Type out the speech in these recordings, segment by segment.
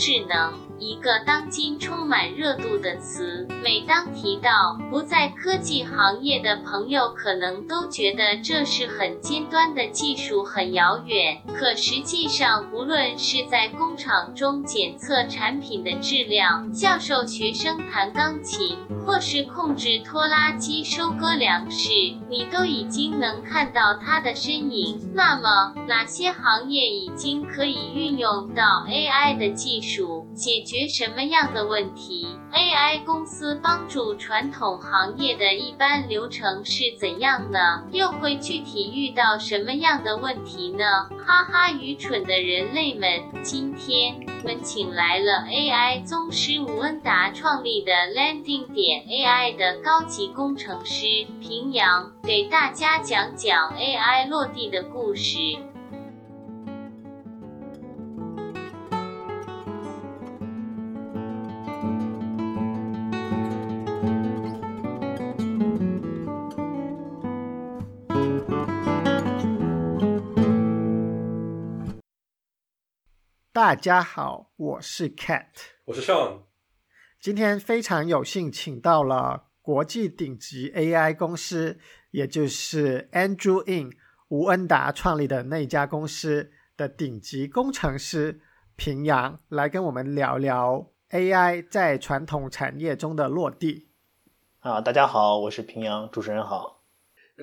智能，个当今充满热度的词。每当提到不在科技行业的朋友，可能都觉得这是很尖端的技术，很遥远。可实际上，无论是在工厂中检测产品的质量，教授学生弹钢琴，或是控制拖拉机收割粮食，你都已经能看到它的身影。那么，哪些行业已经可以运用到 AI 的技术，解决什么样的问题？AI 公司帮助传统行业的一般流程是怎样呢？又会具体遇到什么样的问题呢？哈哈，愚蠢的人类们！今天我们请来了 AI 宗师吴恩达创立的 Landing 点 AI 的高级工程师平阳，给大家讲讲 AI 落地的故事。大家好，我是 Cat，我是 Sean。今天非常有幸请到了国际顶级 AI 公司，也就是 Andrew In 吴恩达创立的那家公司的顶级工程师平阳，来跟我们聊聊 AI 在传统产业中的落地。啊，大家好，我是平阳，主持人好。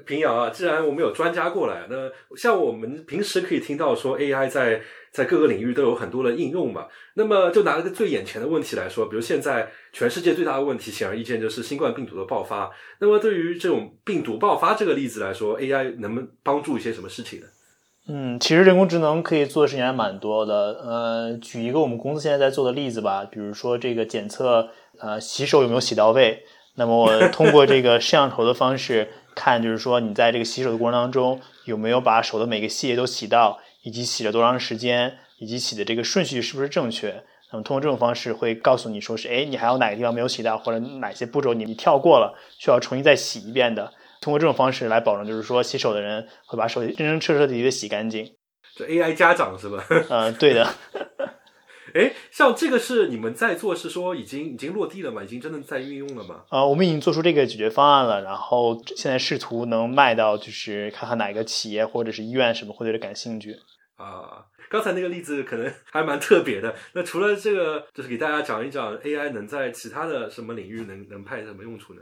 平阳啊，既然我们有专家过来，那像我们平时可以听到说 AI 在在各个领域都有很多的应用嘛。那么就拿一个最眼前的问题来说，比如现在全世界最大的问题，显而易见就是新冠病毒的爆发。那么对于这种病毒爆发这个例子来说，AI 能不能帮助一些什么事情呢？嗯，其实人工智能可以做的事情还蛮多的。呃，举一个我们公司现在在做的例子吧，比如说这个检测呃洗手有没有洗到位。那么我 通过这个摄像头的方式。看，就是说你在这个洗手的过程当中有没有把手的每个细节都洗到，以及洗了多长时间，以及洗的这个顺序是不是正确。那么通过这种方式会告诉你说是，哎，你还有哪个地方没有洗到，或者哪些步骤你你跳过了，需要重新再洗一遍的。通过这种方式来保证，就是说洗手的人会把手真真彻彻底底的洗干净。这 AI 家长是吧？嗯，对的。哎，像这个是你们在做，是说已经已经落地了吗？已经真的在运用了吗？呃，我们已经做出这个解决方案了，然后现在试图能卖到，就是看看哪个企业或者是医院什么会对这感兴趣。啊，刚才那个例子可能还蛮特别的。那除了这个，就是给大家讲一讲 AI 能在其他的什么领域能能派什么用处呢？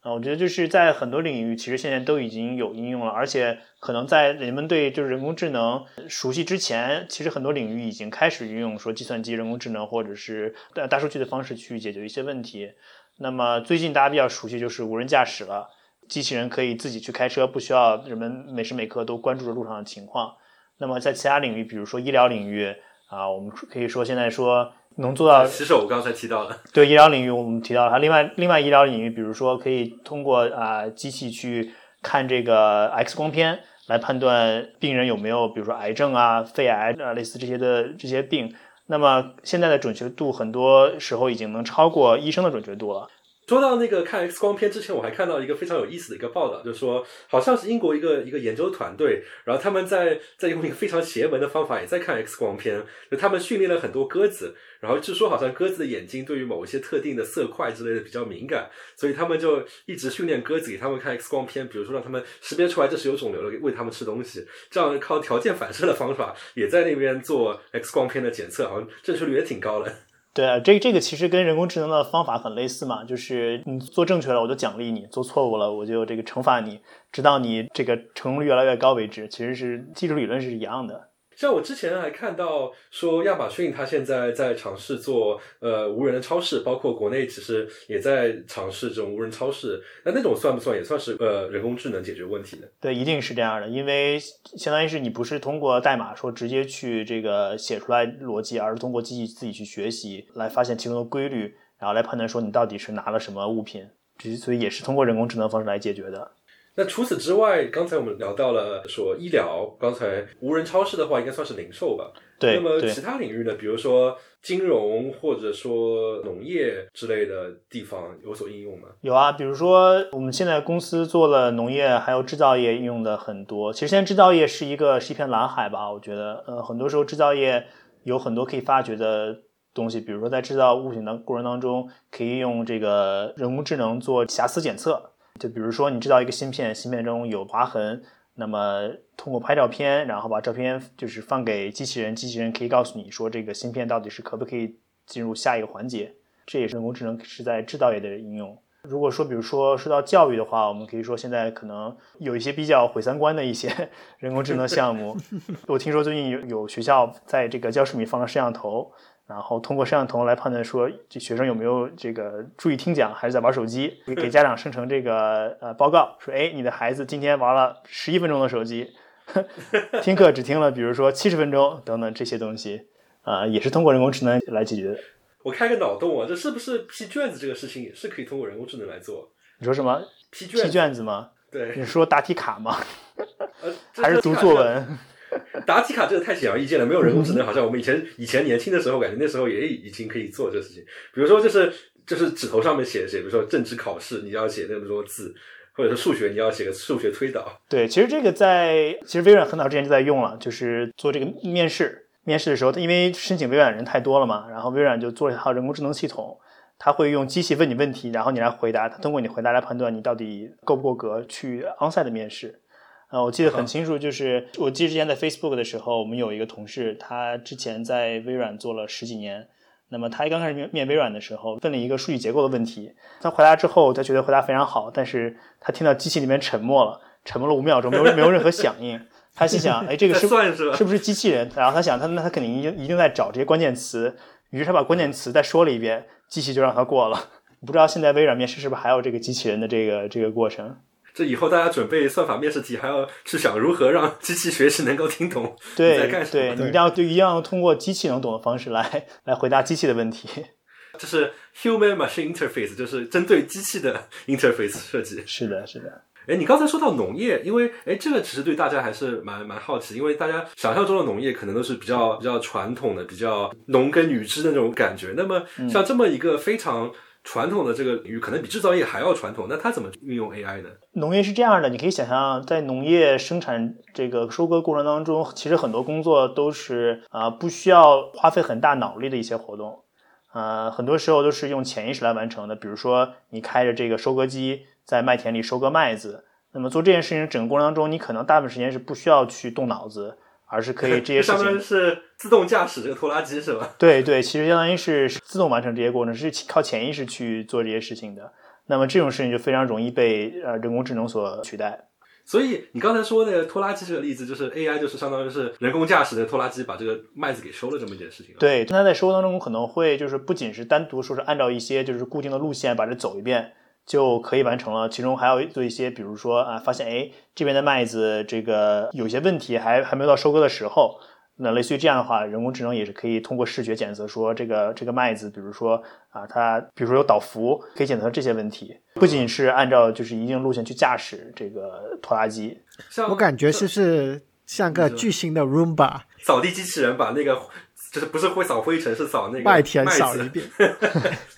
啊，我觉得就是在很多领域，其实现在都已经有应用了，而且可能在人们对就是人工智能熟悉之前，其实很多领域已经开始运用说计算机、人工智能或者是大大数据的方式去解决一些问题。那么最近大家比较熟悉就是无人驾驶了，机器人可以自己去开车，不需要人们每时每刻都关注着路上的情况。那么在其他领域，比如说医疗领域啊，我们可以说现在说。能做到洗手，我刚才提到了。对医疗领域，我们提到它。另外，另外医疗领域，比如说可以通过啊机器去看这个 X 光片，来判断病人有没有，比如说癌症啊、肺癌啊，类似这些的这些病。那么现在的准确度，很多时候已经能超过医生的准确度了。说到那个看 X 光片之前，我还看到一个非常有意思的一个报道，就是说好像是英国一个一个研究团队，然后他们在在用一个非常邪门的方法，也在看 X 光片，就他们训练了很多鸽子。然后据说好像鸽子的眼睛对于某一些特定的色块之类的比较敏感，所以他们就一直训练鸽子给他们看 X 光片，比如说让他们识别出来这是有肿瘤的，喂他们吃东西，这样靠条件反射的方法也在那边做 X 光片的检测，好像正确率也挺高的。对啊，这这个其实跟人工智能的方法很类似嘛，就是你做正确了我就奖励你，做错误了我就这个惩罚你，直到你这个成功率越来越高为止，其实是技术理论是一样的。像我之前还看到说，亚马逊它现在在尝试做呃无人的超市，包括国内其实也在尝试这种无人超市。那那种算不算也算是呃人工智能解决问题的？对，一定是这样的，因为相当于是你不是通过代码说直接去这个写出来逻辑，而是通过机器自己去学习来发现其中的规律，然后来判断说你到底是拿了什么物品，所以也是通过人工智能方式来解决的。那除此之外，刚才我们聊到了说医疗，刚才无人超市的话，应该算是零售吧？对。那么其他领域呢？比如说金融或者说农业之类的地方有所应用吗？有啊，比如说我们现在公司做了农业还有制造业应用的很多。其实现在制造业是一个是一片蓝海吧？我觉得，呃，很多时候制造业有很多可以发掘的东西，比如说在制造物品的过程当中，可以用这个人工智能做瑕疵检测。就比如说你制造一个芯片，芯片中有划痕，那么通过拍照片，然后把照片就是放给机器人，机器人可以告诉你说这个芯片到底是可不可以进入下一个环节。这也是人工智能是在制造业的应用。如果说，比如说说到教育的话，我们可以说现在可能有一些比较毁三观的一些 人工智能项目。我听说最近有有学校在这个教室里放了摄像头，然后通过摄像头来判断说这学生有没有这个注意听讲，还是在玩手机，给家长生成这个呃报告，说哎，你的孩子今天玩了十一分钟的手机，听课只听了比如说七十分钟等等这些东西，啊，也是通过人工智能来解决的。我开个脑洞啊，这是不是批卷子这个事情也是可以通过人工智能来做？你说什么？批卷批卷子吗？对，你说答题卡吗？呃，还是读作文？答题卡这个太显而易见了，没有人工智能，好像我们以前以前年轻的时候，感觉那时候也已经可以做这个事情。比如说，就是就是纸头上面写写，比如说政治考试，你要写那么多字，或者是数学，你要写个数学推导。对，其实这个在其实微软很早之前就在用了，就是做这个面试。面试的时候，因为申请微软人太多了嘛，然后微软就做了一套人工智能系统，它会用机器问你问题，然后你来回答，它通过你回答来判断你到底够不够格去 onsite 的面试。呃，我记得很清楚，就是我记得之前在 Facebook 的时候，我们有一个同事，他之前在微软做了十几年，那么他一刚开始面面微软的时候，问了一个数据结构的问题，他回答之后，他觉得回答非常好，但是他听到机器里面沉默了，沉默了五秒钟，没有没有任何响应。他心想，哎，这个 是是不是机器人？然后他想，他那他肯定一定一定在找这些关键词，于是他把关键词再说了一遍，机器就让他过了。不知道现在微软面试是不是还有这个机器人的这个这个过程？这以后大家准备算法面试题，还要去想如何让机器学习能够听懂对在干什么？对你一定要就一定要通过机器能懂的方式来来回答机器的问题。这是 human machine interface，就是针对机器的 interface 设计。是的，是的。哎，你刚才说到农业，因为哎，这个其实对大家还是蛮蛮好奇，因为大家想象中的农业可能都是比较比较传统的、比较农耕女织的那种感觉。那么像这么一个非常传统的这个领域，可能比制造业还要传统，那它怎么运用 AI 呢？农业是这样的，你可以想象，在农业生产这个收割过程当中，其实很多工作都是啊不需要花费很大脑力的一些活动，呃，很多时候都是用潜意识来完成的。比如说，你开着这个收割机。在麦田里收割麦子，那么做这件事情整个过程当中，你可能大部分时间是不需要去动脑子，而是可以 这些事情。相当于是自动驾驶这个拖拉机是吧？对对，其实相当于是自动完成这些过程，是靠潜意识去做这些事情的。那么这种事情就非常容易被呃人工智能所取代。所以你刚才说那个拖拉机这个例子，就是 AI 就是相当于是人工驾驶的拖拉机把这个麦子给收了这么一件事情。对，它在收当中可能会就是不仅是单独说是按照一些就是固定的路线把这走一遍。就可以完成了。其中还要做一些，比如说啊，发现哎这边的麦子这个有些问题，还还没有到收割的时候。那类似于这样的话，人工智能也是可以通过视觉检测，说这个这个麦子，比如说啊，它比如说有倒伏，可以检测这些问题。不仅是按照就是一定路线去驾驶这个拖拉机，我感觉是不是像个巨型的 Roomba 扫地机器人，把那个就是不是会扫灰尘，是扫那个麦田扫一遍。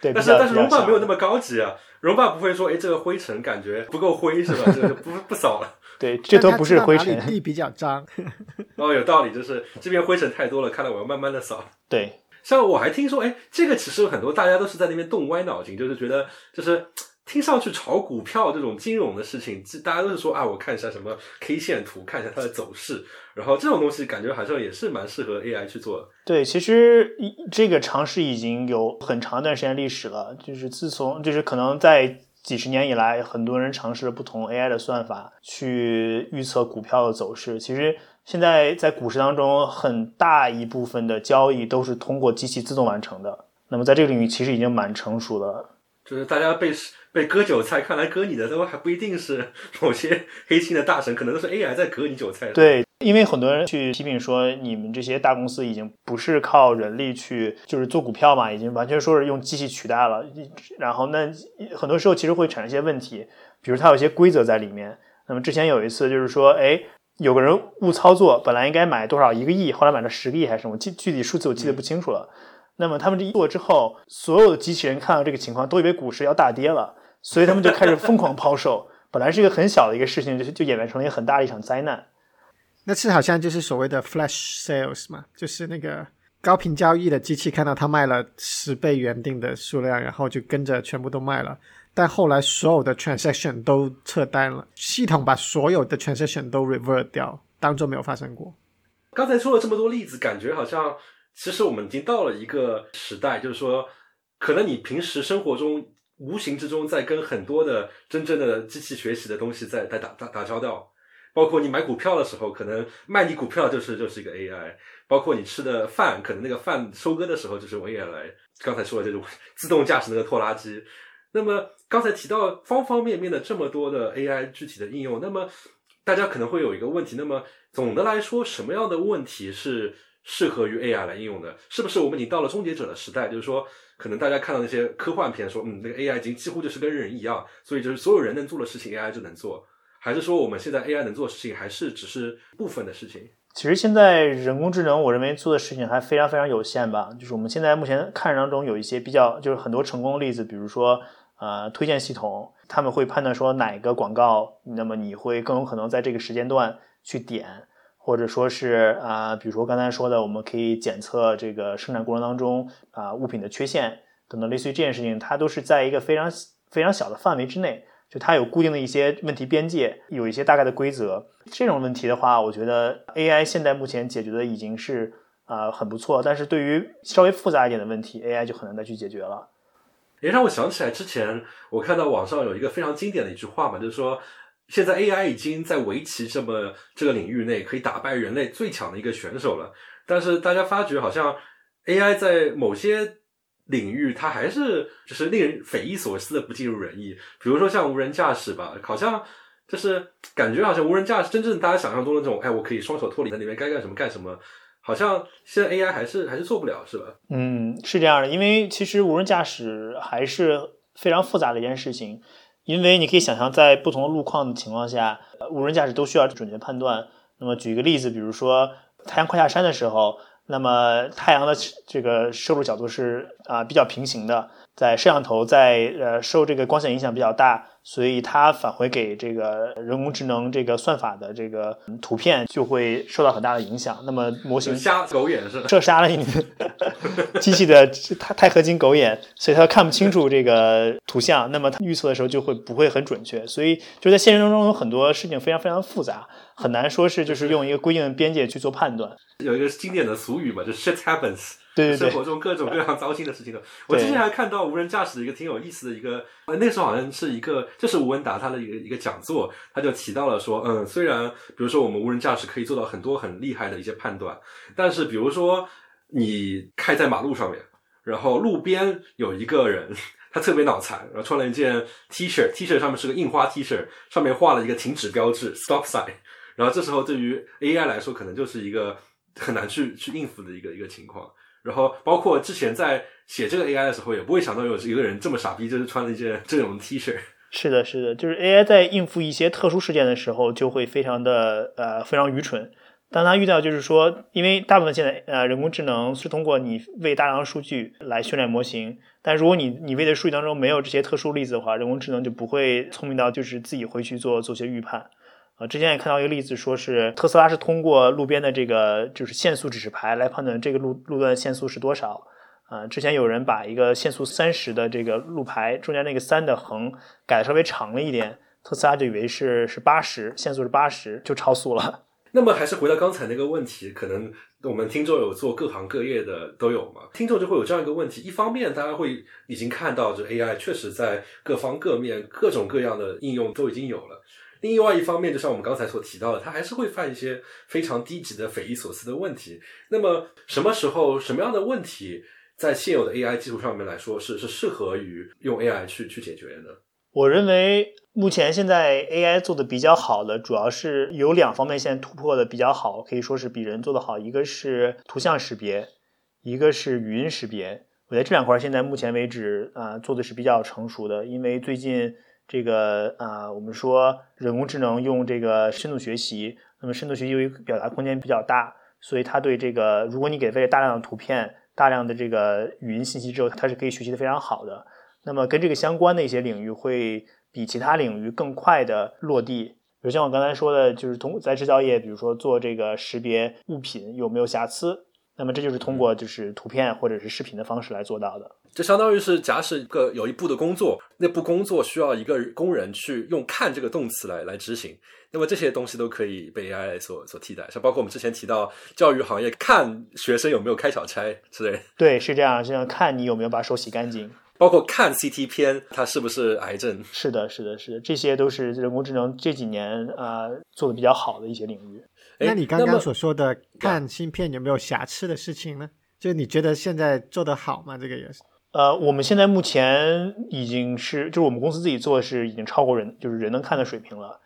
对，但是但是荣霸没有那么高级啊，荣霸不会说，哎，这个灰尘感觉不够灰是吧？这个不不扫了。对，这都不是灰尘。地比较脏。哦，有道理，就是这边灰尘太多了，看来我要慢慢的扫。对，像我还听说，哎，这个其实很多大家都是在那边动歪脑筋，就是觉得就是。听上去炒股票这种金融的事情，大家都是说啊，我看一下什么 K 线图，看一下它的走势，然后这种东西感觉好像也是蛮适合 AI 去做的。对，其实这个尝试已经有很长一段时间历史了，就是自从就是可能在几十年以来，很多人尝试了不同 AI 的算法去预测股票的走势。其实现在在股市当中，很大一部分的交易都是通过机器自动完成的。那么在这个领域，其实已经蛮成熟的。就是大家被被割韭菜，看来割你的都还不一定是某些黑心的大神，可能都是 AI 在割你韭菜。对，因为很多人去批评说，你们这些大公司已经不是靠人力去就是做股票嘛，已经完全说是用机器取代了。然后那很多时候其实会产生一些问题，比如它有一些规则在里面。那么之前有一次就是说，哎，有个人误操作，本来应该买多少一个亿，后来买了十个亿还是什么，具具体数字我记得不清楚了。那么他们这一做之后，所有的机器人看到这个情况，都以为股市要大跌了，所以他们就开始疯狂抛售。本来是一个很小的一个事情，就就演变成了一个很大的一场灾难。那次好像就是所谓的 flash sales 嘛，就是那个高频交易的机器看到它卖了十倍原定的数量，然后就跟着全部都卖了。但后来所有的 transaction 都撤单了，系统把所有的 transaction 都 revert 掉，当做没有发生过。刚才说了这么多例子，感觉好像其实我们已经到了一个时代，就是说，可能你平时生活中无形之中在跟很多的真正的机器学习的东西在在打打打交道，包括你买股票的时候，可能卖你股票就是就是一个 AI，包括你吃的饭，可能那个饭收割的时候就是用 AI 来。刚才说的这种自动驾驶那个拖拉机，那么刚才提到方方面面的这么多的 AI 具体的应用，那么大家可能会有一个问题，那么。总的来说，什么样的问题是适合于 AI 来应用的？是不是我们已经到了终结者的时代？就是说，可能大家看到那些科幻片，说嗯，那个 AI 已经几乎就是跟人一样，所以就是所有人能做的事情，AI 就能做。还是说，我们现在 AI 能做的事情，还是只是部分的事情？其实现在人工智能，我认为做的事情还非常非常有限吧。就是我们现在目前看当中有一些比较，就是很多成功的例子，比如说呃，推荐系统，他们会判断说哪个广告，那么你会更有可能在这个时间段。去点，或者说是啊，比如说刚才说的，我们可以检测这个生产过程当中啊物品的缺陷等等，类似于这件事情，它都是在一个非常非常小的范围之内，就它有固定的一些问题边界，有一些大概的规则。这种问题的话，我觉得 AI 现在目前解决的已经是啊很不错，但是对于稍微复杂一点的问题，AI 就很难再去解决了。也让我想起来之前我看到网上有一个非常经典的一句话嘛，就是说。现在 AI 已经在围棋这么这个领域内可以打败人类最强的一个选手了，但是大家发觉好像 AI 在某些领域它还是就是令人匪夷所思的不尽如人意。比如说像无人驾驶吧，好像就是感觉好像无人驾驶真正大家想象中的这种，哎，我可以双手脱离在里面该干什么干什么，好像现在 AI 还是还是做不了，是吧？嗯，是这样的，因为其实无人驾驶还是非常复杂的一件事情。因为你可以想象，在不同的路况的情况下，无人驾驶都需要准确判断。那么举一个例子，比如说太阳快下山的时候，那么太阳的这个摄入角度是啊比较平行的。在摄像头在呃受这个光线影响比较大，所以它返回给这个人工智能这个算法的这个图片就会受到很大的影响。那么模型瞎狗眼是射杀了你 机器的钛钛合金狗眼，所以它看不清楚这个图像。那么它预测的时候就会不会很准确。所以就在现实当中有很多事情非常非常复杂，很难说是就是用一个规定的边界去做判断。有一个经典的俗语嘛，就 shit happens。对生活中各种各样糟心的事情的。我之前还看到无人驾驶的一个挺有意思的一个，呃那时候好像是一个，就是吴文达他的一个一个讲座，他就提到了说，嗯，虽然比如说我们无人驾驶可以做到很多很厉害的一些判断，但是比如说你开在马路上面，然后路边有一个人，他特别脑残，然后穿了一件 T 恤，T 恤上面是个印花 T 恤，上面画了一个停止标志 stop sign，然后这时候对于 AI 来说，可能就是一个很难去去应付的一个一个情况。然后，包括之前在写这个 AI 的时候，也不会想到有一个人这么傻逼，就是穿了一件这种 T 恤。是的，是的，就是 AI 在应付一些特殊事件的时候，就会非常的呃非常愚蠢。当他遇到就是说，因为大部分现在呃人工智能是通过你喂大量数据来训练模型，但如果你你喂的数据当中没有这些特殊例子的话，人工智能就不会聪明到就是自己回去做做些预判。呃，之前也看到一个例子，说是特斯拉是通过路边的这个就是限速指示牌来判断这个路路段限速是多少。呃，之前有人把一个限速三十的这个路牌中间那个三的横改的稍微长了一点，特斯拉就以为是是八十，限速是八十，就超速了。那么还是回到刚才那个问题，可能我们听众有做各行各业的都有嘛，听众就会有这样一个问题：一方面，大家会已经看到这 AI 确实在各方各面各种各样的应用都已经有了。另外一方面，就像我们刚才所提到的，它还是会犯一些非常低级的、匪夷所思的问题。那么，什么时候、什么样的问题，在现有的 AI 技术上面来说，是是适合于用 AI 去去解决的？我认为，目前现在 AI 做的比较好的，主要是有两方面现在突破的比较好，可以说是比人做的好。一个是图像识别，一个是语音识别。我觉得这两块现在目前为止啊，做的是比较成熟的，因为最近。这个啊，我们说人工智能用这个深度学习，那么深度学习由于表达空间比较大，所以它对这个，如果你给喂大量的图片、大量的这个语音信息之后，它是可以学习的非常好的。那么跟这个相关的一些领域会比其他领域更快的落地，比如像我刚才说的，就是通在制造业，比如说做这个识别物品有没有瑕疵。那么这就是通过就是图片或者是视频的方式来做到的。就相当于是，假使一个有一步的工作，那步工作需要一个工人去用“看”这个动词来来执行，那么这些东西都可以被 AI 所所替代。像包括我们之前提到教育行业，看学生有没有开小差之类。对，是这样，像看你有没有把手洗干净，包括看 CT 片，它是不是癌症？是的，是的，是的，这些都是人工智能这几年啊、呃做的比较好的一些领域。那你刚刚所说的看芯片有没有瑕疵的事情呢？就你觉得现在做得好吗？这个也是。呃，我们现在目前已经是，就是我们公司自己做的是已经超过人，就是人能看的水平了。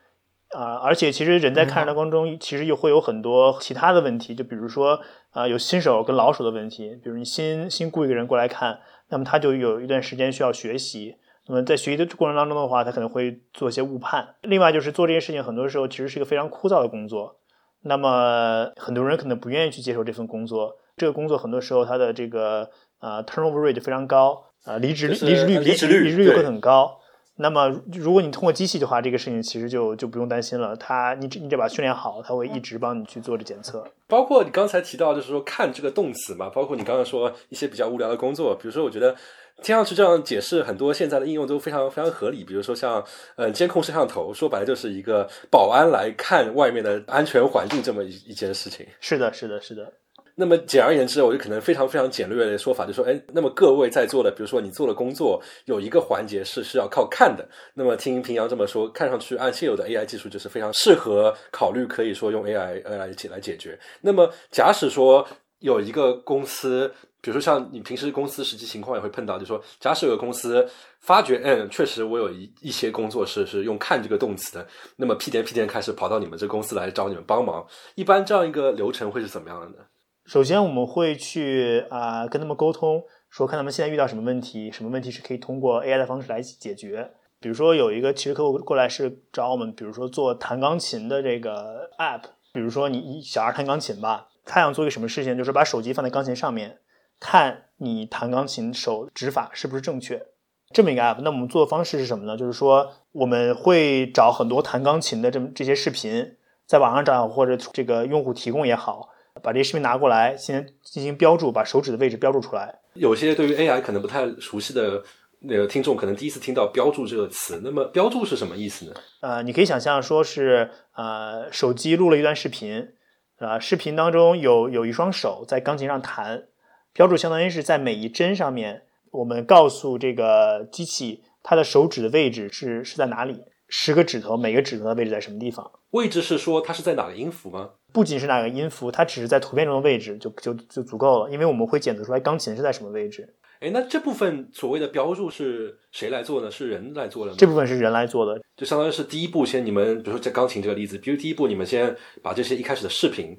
啊、而且其实人在看的过程中，其实又会有很多其他的问题，就比如说啊、有新手跟老手的问题，比如你新新雇一个人过来看，那么他就有一段时间需要学习。那么在学习的过程当中的话，他可能会做一些误判。另外就是做这些事情，很多时候其实是一个非常枯燥的工作。那么很多人可能不愿意去接受这份工作，这个工作很多时候它的这个呃 turnover rate 非常高，呃离职率就是离职率离职率离职率会很高。那么如果你通过机器的话，这个事情其实就就不用担心了，它你只你只把它训练好，它会一直帮你去做着检测。包括你刚才提到，就是说看这个动词嘛，包括你刚刚说一些比较无聊的工作，比如说我觉得听上去这样解释，很多现在的应用都非常非常合理。比如说像呃监控摄像头，说白了就是一个保安来看外面的安全环境这么一一件事情。是的，是的，是的。那么简而言之，我就可能非常非常简略的说法，就说，哎，那么各位在座的，比如说你做的工作有一个环节是是要靠看的，那么听平阳这么说，看上去按现有的 AI 技术就是非常适合考虑，可以说用 AI 呃来解来解决。那么假使说有一个公司，比如说像你平时公司实际情况也会碰到，就说假使有个公司发觉，嗯，确实我有一一些工作是是用看这个动词的，那么屁颠屁颠开始跑到你们这公司来找你们帮忙，一般这样一个流程会是怎么样的呢？首先我们会去啊、跟他们沟通，说看他们现在遇到什么问题，什么问题是可以通过 AI 的方式来解决。比如说有一个其实客户过来是找我们，比如说做弹钢琴的这个 app，比如说你一小孩弹钢琴吧，他想做一个什么事情，就是把手机放在钢琴上面，看你弹钢琴手指法是不是正确。这么一个 app，那我们做的方式是什么呢？就是说我们会找很多弹钢琴的这么这些视频，在网上找或者这个用户提供也好，把这些视频拿过来，先进行标注，把手指的位置标注出来。有些对于 AI 可能不太熟悉的那个听众，可能第一次听到“标注”这个词。那么，标注是什么意思呢？呃，你可以想象说是呃，手机录了一段视频，啊、视频当中有有一双手在钢琴上弹，标注相当于是在每一帧上面，我们告诉这个机器它的手指的位置是是在哪里，十个指头每个指头的位置在什么地方。位置是说它是在哪个音符吗？不仅是哪个音符，它只是在图片中的位置就就就足够了，因为我们会检测出来钢琴是在什么位置。哎，那这部分所谓的标注是谁来做呢？是人来做的吗？这部分是人来做的，就相当于是第一步，先你们比如说在钢琴这个例子，比如第一步你们先把这些一开始的视频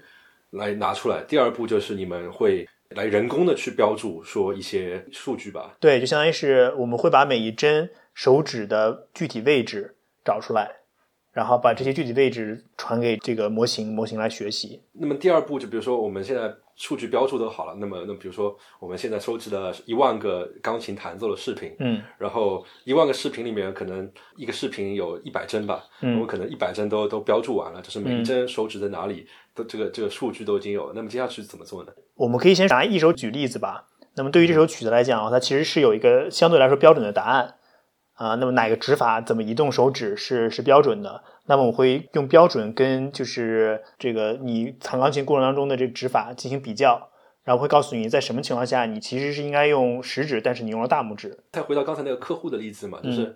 来拿出来，第二步就是你们会来人工的去标注说一些数据吧。对，就相当于是我们会把每一帧手指的具体位置找出来，然后把这些具体位置传给这个模型，模型来学习。那么第二步就比如说我们现在数据标注都好了，那么那比如说我们现在收集了一万个钢琴弹奏的视频，嗯然后一万个视频里面可能一个视频有一百帧吧，嗯我们嗯可能一百帧都都标注完了，就是每一帧手指在哪里，都这个这个数据都已经有了。那么接下去怎么做呢？我们可以先拿一首举例子吧。那么对于这首曲子来讲啊，它其实是有一个相对来说标准的答案啊。那么哪个指法怎么移动手指是是标准的？那么我会用标准跟就是这个你弹钢琴过程当中的这个指法进行比较，然后会告诉你在什么情况下你其实是应该用食指，但是你用了大拇指。再回到刚才那个客户的例子嘛，嗯就是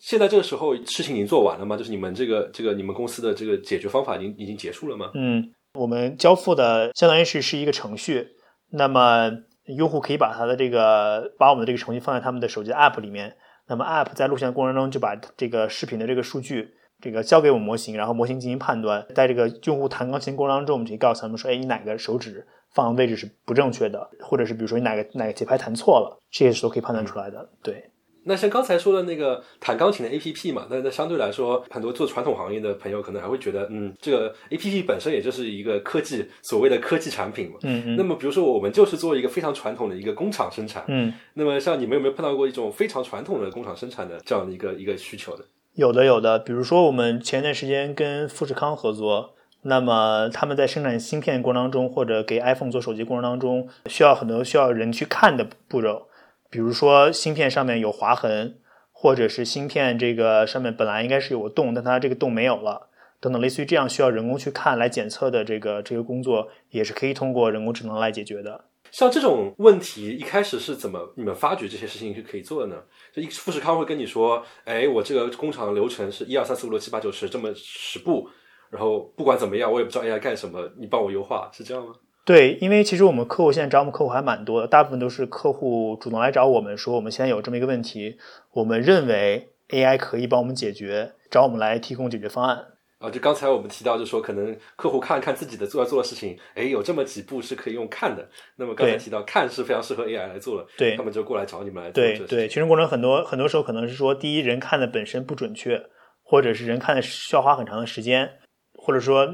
现在这个时候事情已经做完了吗？就是你们这个这个你们公司的这个解决方法已经已经结束了吗？嗯，我们交付的相当于是是一个程序，那么用户可以把他的这个把我们的这个程序放在他们的手机 App 里面，那么 App 在录像过程中就把这个视频的这个数据这个交给我们模型，然后模型进行判断，在这个用户弹钢琴过程当中，我们可以告诉他们说，哎，你哪个手指放的位置是不正确的，或者是比如说你哪个哪个节拍弹错了，这些是都可以判断出来的。对，那像刚才说的那个弹钢琴的 A P P 嘛，那那相对来说，很多做传统行业的朋友可能还会觉得，嗯，这个 A P P 本身也就是一个科技所谓的科技产品嘛。嗯嗯那么比如说我们就是做一个非常传统的一个工厂生产，嗯。那么像你们有没有碰到过一种非常传统的工厂生产的这样的一个一个需求呢？有的有的，比如说我们前段时间跟富士康合作，那么他们在生产芯片过程当中，或者给 iPhone 做手机过程当中，需要很多需要人去看的步骤，比如说芯片上面有划痕，或者是芯片这个上面本来应该是有个洞，但它这个洞没有了，等等，类似于这样需要人工去看来检测的这个这个工作，也是可以通过人工智能来解决的。像这种问题一开始是怎么你们发觉这些事情是可以做的呢？就一富士康会跟你说，哎，我这个工厂的流程是一二三四五六七八九十这么十步，然后不管怎么样，我也不知道 AI 干什么，你帮我优化，是这样吗？对，因为其实我们客户现在找我们客户还蛮多的，大部分都是客户主动来找我们说，我们现在有这么一个问题，我们认为 AI 可以帮我们解决，找我们来提供解决方案。啊，就刚才我们提到，就说可能客户看一看自己的做要做的事情，哎，有这么几步是可以用看的。那么刚才提到看是非常适合 AI 来做的，对，他们就过来找你们来做。对对，其实过程很多很多时候可能是说，第一人看的本身不准确，或者是人看的需要花很长的时间，或者说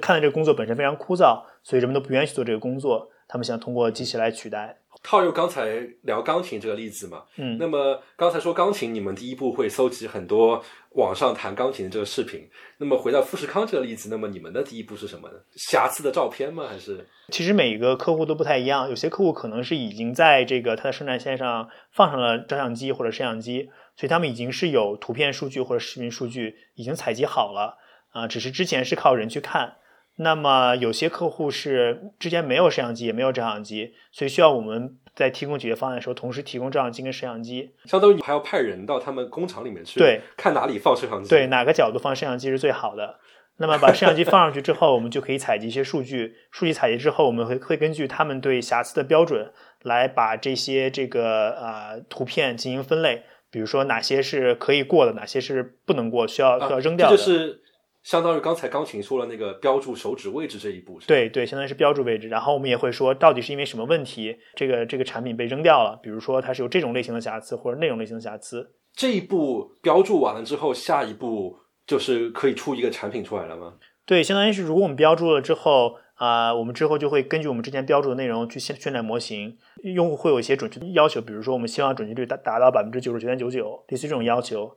看到这个工作本身非常枯燥，所以人们都不愿意去做这个工作，他们想通过机器来取代。套用刚才聊钢琴这个例子嘛，嗯，那么刚才说钢琴，你们第一步会搜集很多网上弹钢琴的这个视频。那么回到富士康这个例子，那么你们的第一步是什么呢？瑕疵的照片吗？还是？其实每个客户都不太一样，有些客户可能是已经在这个他的生产线上放上了照相机或者摄像机，所以他们已经是有图片数据或者视频数据已经采集好了啊，只是之前是靠人去看。那么有些客户是之前没有摄像机也没有照相机，所以需要我们在提供解决方案的时候，同时提供照相机跟摄像机。相当于还要派人到他们工厂里面去，对，看哪里放摄像机，对，哪个角度放摄像机是最好的。那么把摄像机放上去之后，我们就可以采集一些数据。数据采集之后，我们会会根据他们对瑕疵的标准来把这些这个呃图片进行分类，比如说哪些是可以过的，哪些是不能过，需要需要扔掉的。就是相当于刚才钢琴说了那个标注手指位置这一步。对对，相当于是标注位置。然后我们也会说，到底是因为什么问题，这个这个产品被扔掉了？比如说它是有这种类型的瑕疵，或者那种类型的瑕疵。这一步标注完了之后，下一步。就是可以出一个产品出来了吗？对，相当于是如果我们标注了之后啊，我们之后就会根据我们之前标注的内容去训训练模型。用户会有一些准确的要求，比如说我们希望准确率达达到百分之九十九点九九，类似这种要求。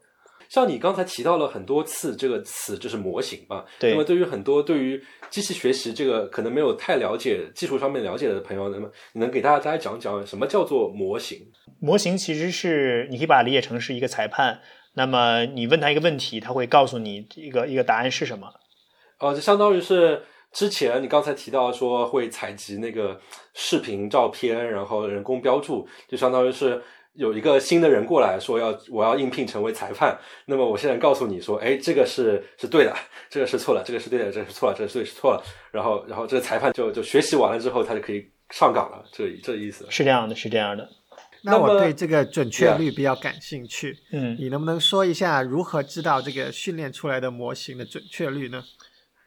像你刚才提到了很多次这个词，就是模型嘛？对。那么对于很多对于机器学习这个可能没有太了解技术上面了解的朋友，那么你能给大家大家讲讲什么叫做模型？模型其实是你可以把它理解成是一个裁判。那么你问他一个问题，他会告诉你一个一个答案是什么？哦，就相当于是之前你刚才提到说会采集那个视频、照片，然后人工标注，就相当于是有一个新的人过来说要我要应聘成为裁判。那么我现在告诉你说，哎，这个是是对的，这个是错了，这个是对的，这个是错了，这个是对是错了。然后然后这个裁判就就学习完了之后，他就可以上岗了。这这意思是这样的，是这样的。那我对这个准确率比较感兴趣。嗯，你能不能说一下如何知道这个训练出来的模型的准确率呢？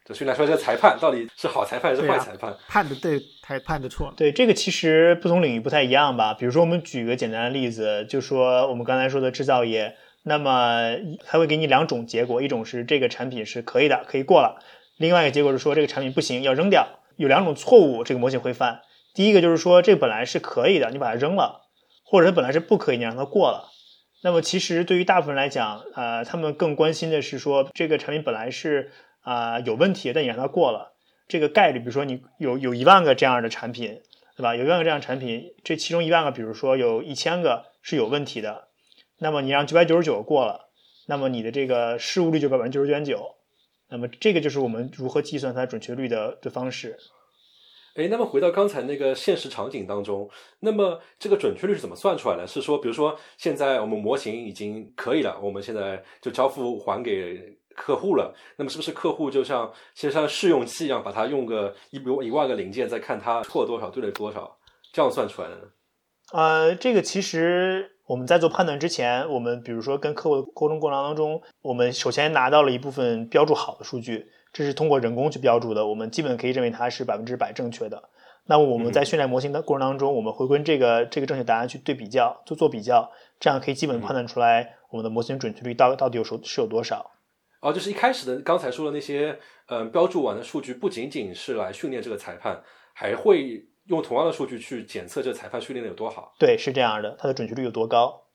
就训练出来这个裁判到底是好裁判还是坏裁判？判的对还判的错？对，这个其实不同领域不太一样吧。比如说，我们举个简单的例子，就说我们刚才说的制造业，那么它会给你两种结果：一种是这个产品是可以的，可以过了；另外一个结果是说这个产品不行，要扔掉。有两种错误，这个模型会犯。第一个就是说，这本来是可以的，你把它扔了。或者它本来是不可以，你让它过了。那么其实对于大部分人来讲，呃，他们更关心的是说这个产品本来是啊有问题，但你让它过了，这个概率，比如说你有有一万个这样的产品，对吧？有一万个这样的产品，这其中一万个，比如说有一千个是有问题的，那么你让九百九十九过了，那么你的这个失误率就百分之九十九点九。那么这个就是我们如何计算它准确率的的方式。哎，那么回到刚才那个现实场景当中，那么这个准确率是怎么算出来的？是说，比如说现在我们模型已经可以了，我们现在就交付还给客户了。那么是不是客户就像就像试用期一样，把它用个一比一万个零件，再看它错多少，对了多少，这样算出来的呢？呃，这个其实我们在做判断之前，我们比如说跟客户沟通过程当中，我们首先拿到了一部分标注好的数据。这是通过人工去标注的，我们基本可以认为它是百分之百正确的。那么我们在训练模型的过程当中，我们会跟这个这个正确答案去对比较，做做比较，这样可以基本判断出来我们的模型准确率到到底有是是有多少。哦，就是一开始的刚才说的那些，嗯，标注完的数据不仅仅是来训练这个裁判，还会用同样的数据去检测这个裁判训练的有多好。对，是这样的，它的准确率有多高？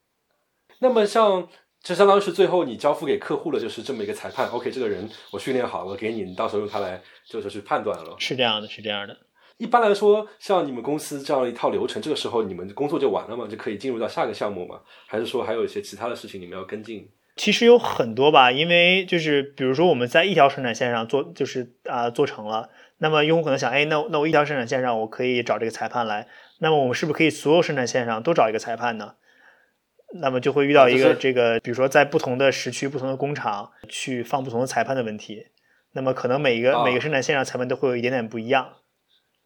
那么像。这相当于是最后你交付给客户的就是这么一个裁判。OK，这个人我训练好了，给你，你到时候用它来就是去判断了。是这样的，是这样的。一般来说，像你们公司这样一套流程，这个时候你们工作就完了吗？就可以进入到下个项目吗？还是说还有一些其他的事情你们要跟进？其实有很多吧，因为就是比如说我们在一条生产线上做，就是啊做成了，那么用户可能想，哎，那那我一条生产线上我可以找这个裁判来，那么我们是不是可以所有生产线上都找一个裁判呢？那么就会遇到一个这个，比如说在不同的时区、不同的工厂去放不同的裁判的问题，那么可能每一个每个生产线上裁判都会有一点点不一样。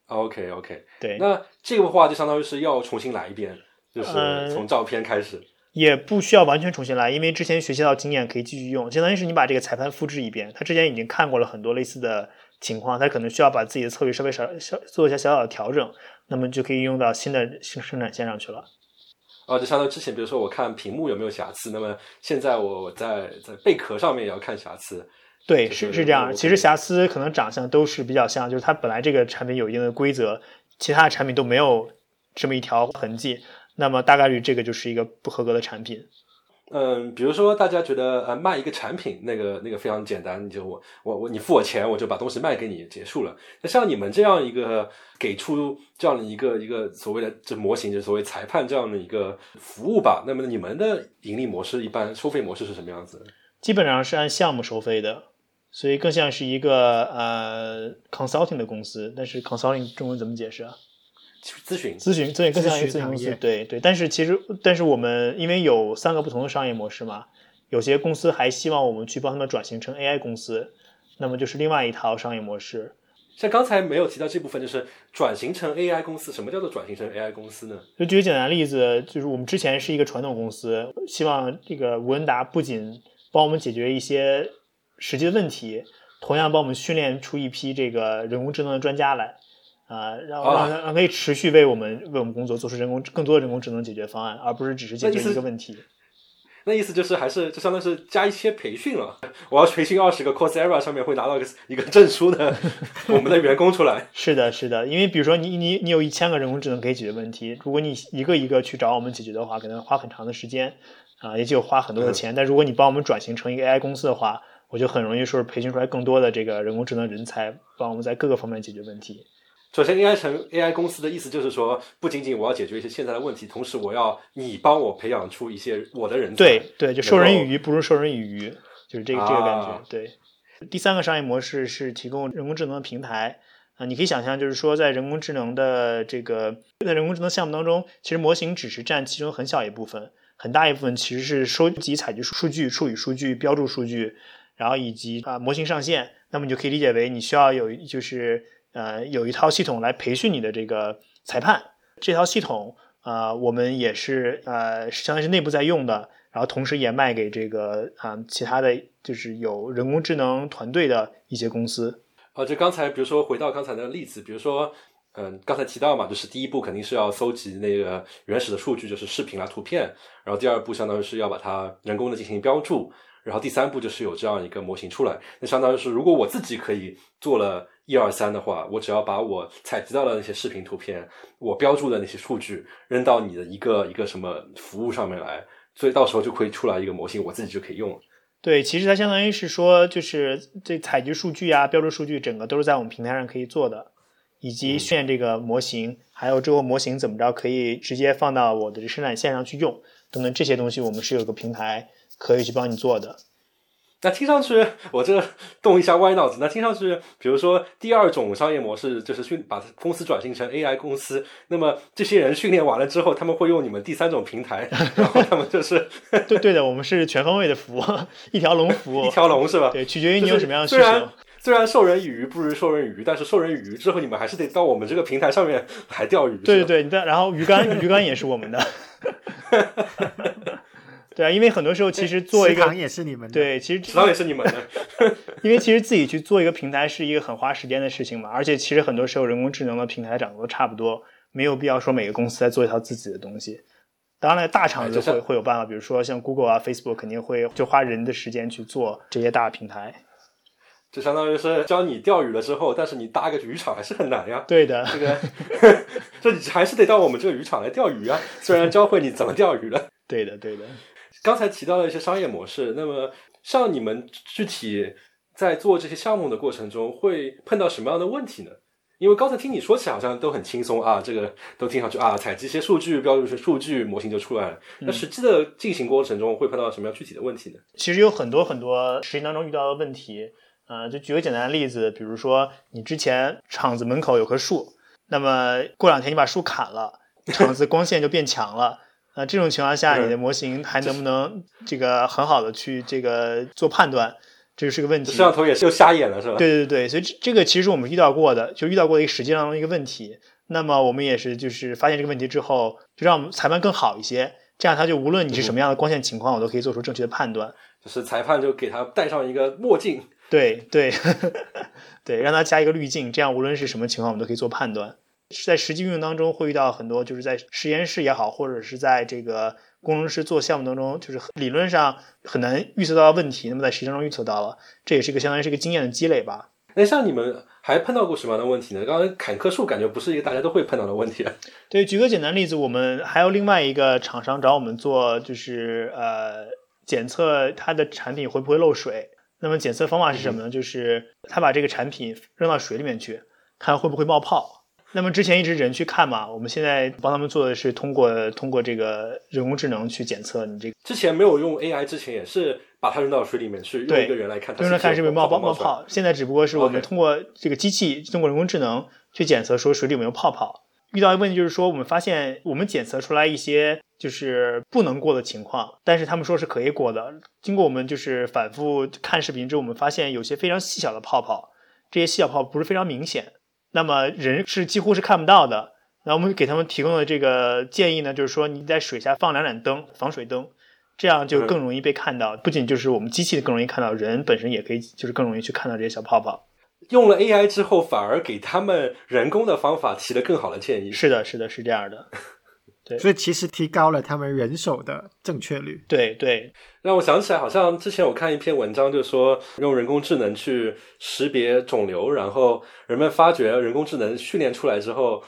OK OK，对，那这个话就相当于是要重新来一遍，就是从照片开始，也不需要完全重新来，因为之前学习到经验可以继续用，相当于是你把这个裁判复制一遍，他之前已经看过了很多类似的情况，他可能需要把自己的策略稍微小小做一下小小的调整，那么就可以用到新的生生产线上去了。哦，就相当于之前，比如说我看屏幕有没有瑕疵，那么现在我在在贝壳上面也要看瑕疵。对，是是这样。其实瑕疵可能长相都是比较像，就是它本来这个产品有一定的规则，其他的产品都没有这么一条痕迹，那么大概率这个就是一个不合格的产品。嗯，比如说大家觉得呃卖一个产品那个那个非常简单，你就我我我你付我钱，我就把东西卖给你结束了。那像你们这样一个给出这样的一个一个所谓的这模型，就所谓裁判这样的一个服务吧，那么你们的盈利模式一般收费模式是什么样子？基本上是按项目收费的。所以更像是一个呃 consulting 的公司，但是 consulting 中文怎么解释啊？咨询，咨询，对，更像一个咨询公司，对对。但是其实，但是我们因为有三个不同的商业模式嘛，有些公司还希望我们去帮他们转型成 AI 公司，那么就是另外一套商业模式。像刚才没有提到这部分，就是转型成 AI 公司，什么叫做转型成 AI 公司呢？就举个简单例子，就是我们之前是一个传统公司，希望这个吴恩达不仅帮我们解决一些。实际的问题，同样帮我们训练出一批这个人工智能的专家来，啊，让让让可以持续为我们为我们工作做出人工更多的人工智能解决方案，而不是只是解决一个问题。那意思就是还是就相当于是加一些培训了。我要培训二十个 Coursera 上面会拿到一个一个证书的 我们的员工出来。是的，是的，因为比如说你你你有一千个人工智能可以解决问题，如果你一个一个去找我们解决的话，可能花很长的时间啊，也就花很多的钱。但如果你帮我们转型成一个 AI 公司的话，我就很容易说培训出来更多的这个人工智能人才，帮我们在各个方面解决问题。首先，AI 成 AI 公司的意思就是说，不仅仅我要解决一些现在的问题，同时我要你帮我培养出一些我的人才。对对，就授人以鱼不如授人以渔，就是这个这个感觉。对。第三个商业模式是提供人工智能的平台啊，你可以想象，就是说在人工智能的这个在人工智能项目当中，其实模型只是占其中很小一部分，很大一部分其实是收集、采集数据、处理数据、标注数据。然后以及啊模型上线，那么你就可以理解为你需要有就是呃有一套系统来培训你的这个裁判。这套系统啊我们也是呃相当于是内部在用的，然后同时也卖给这个啊其他的就是有人工智能团队的一些公司。啊，就刚才比如说回到刚才的例子，比如说嗯刚才提到嘛，就是第一步肯定是要搜集那个原始的数据，就是视频啊图片，然后第二步相当于是要把它人工的进行标注。然后第三步就是有这样一个模型出来，那相当于是如果我自己可以做了一二三的话，我只要把我采集到的那些视频图片，我标注的那些数据扔到你的一个一个什么服务上面来，所以到时候就可以出来一个模型，我自己就可以用了。对，其实它相当于是说，就是这采集数据啊、标注数据，整个都是在我们平台上可以做的，以及训练这个模型，还有这个模型怎么着可以直接放到我的生产线上去用，等等这些东西，我们是有个平台。可以去帮你做的，那听上去 我这动一下歪脑子。那听上去，比如说第二种商业模式就是训把公司转型成 AI 公司，那么这些人训练完了之后，他们会用你们第三种平台，然后他们就是对对的，我们是全方位的服务，一条龙服务，一条龙是吧？对，取决于你有什么样的需求。虽然授人以鱼不如授人以渔，但是授人以渔之后，你们还是得到我们这个平台上面来钓鱼。对对对，你然后鱼竿鱼竿也是我们的。对啊，因为很多时候其实做一个也是你们的，对，其实食堂也是你们的，因为其实自己去做一个平台是一个很花时间的事情嘛，而且其实很多时候人工智能的平台长得都差不多，没有必要说每个公司在做一套自己的东西。当然了，大厂就会会有办法，比如说像 Google 啊、Facebook 肯定会就花人的时间去做这些大平台。就相当于是教你钓鱼了之后，但是你搭个渔场还是很难呀。对的，这个 这你还是得到我们这个渔场来钓鱼啊，虽然教会你怎么钓鱼了。对的，对的。刚才提到了一些商业模式，那么像你们具体在做这些项目的过程中，会碰到什么样的问题呢？因为刚才听你说起来好像都很轻松啊，这个都听上去啊，采集一些数据，标注一些数据，模型就出来了。那实际的进行过程中会碰到什么样具体的问题呢？其实有很多很多实践当中遇到的问题，呃，就举个简单的例子，比如说你之前厂子门口有棵树，那么过两天你把树砍了，厂子光线就变强了。那这种情况下，你的模型还能不能这个很好的去这个做判断？这就是个问题。摄像头也是又瞎眼了，是吧？对对对，所以这这个其实我们遇到过的，就遇到过一个实际当中一个问题。那么我们也是就是发现这个问题之后，就让我们裁判更好一些，这样他就无论你是什么样的光线情况，我都可以做出正确的判断。就是裁判就给他戴上一个墨镜，对对 对，让他加一个滤镜，这样无论是什么情况，我们都可以做判断。在实际运用当中会遇到很多，就是在实验室也好，或者是在这个。工程师做项目当中，就是理论上很难预测到的问题，那么在实际中预测到了，这也是一个相当于是一个经验的积累吧。那像你们还碰到过什么样的问题呢？刚刚砍棵树感觉不是一个大家都会碰到的问题。对，举个简单例子，我们还有另外一个厂商找我们做，就是呃检测它的产品会不会漏水。那么检测方法是什么呢？就是他把这个产品扔到水里面去，看会不会冒泡。那么之前一直人去看嘛，我们现在帮他们做的是通过通过这个人工智能去检测你这个。之前没有用 AI，之前也是把它扔到水里面去，用一个人来看，用来看是不是冒泡冒泡。现在只不过是我们通过这个机器，通过人工智能去检测说水里有没有泡泡。遇到一个问题就是说，我们发现我们检测出来一些就是不能过的情况，但是他们说是可以过的。经过我们就是反复看视频之后，我们发现有些非常细小的泡泡，这些细小泡不是非常明显。那么人是几乎是看不到的。那我们给他们提供的这个建议呢，就是说你在水下放两盏灯，防水灯，这样就更容易被看到。不仅就是我们机器更容易看到，人本身也可以就是更容易去看到这些小泡泡。用了 AI 之后，反而给他们人工的方法提了更好的建议。是的，是的，是这样的。对，所以其实提高了他们人手的正确率。对对，让我想起来，好像之前我看一篇文章，就说用人工智能去识别肿瘤，然后人们发觉人工智能训练出来之后，